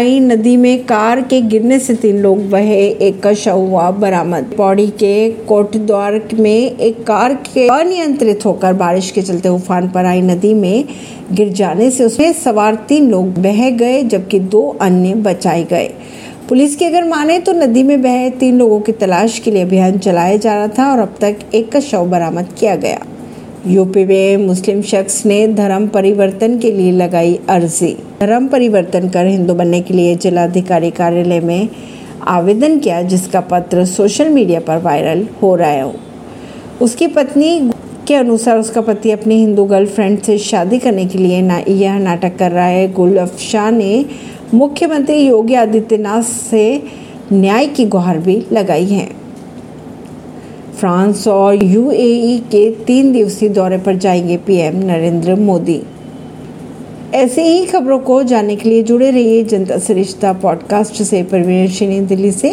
पराई नदी में कार के गिरने से तीन लोग बहे, एक का शव हुआ बरामद। पौड़ी के कोटद्वार में एक कार के अनियंत्रित होकर बारिश के चलते उफान पर आई नदी में गिर जाने से उसमें सवार तीन लोग बह गए, जबकि दो अन्य बचाए गए। पुलिस की अगर माने तो नदी में बहे तीन लोगों की तलाश के लिए अभियान चलाया जा रहा था और अब तक एक का शव बरामद किया गया। यूपी में मुस्लिम शख्स ने धर्म परिवर्तन के लिए लगाई अर्जी। धर्म परिवर्तन कर हिंदू बनने के लिए जिलाधिकारी कार्यालय में आवेदन किया, जिसका पत्र सोशल मीडिया पर वायरल हो रहा है। उसकी पत्नी के अनुसार उसका पति अपनी हिंदू गर्लफ्रेंड से शादी करने के लिए ना, यह नाटक कर रहा है। गुलफ शाह ने मुख्यमंत्री योगी आदित्यनाथ से न्याय की गुहार भी लगाई है। फ्रांस और यूएई के तीन दिवसीय दौरे पर जाएँगे पीएम नरेंद्र मोदी। ऐसे ही खबरों को जानने के लिए जुड़े रहिए जनता सरिश्ता पॉडकास्ट से। परवीन दिल्ली से।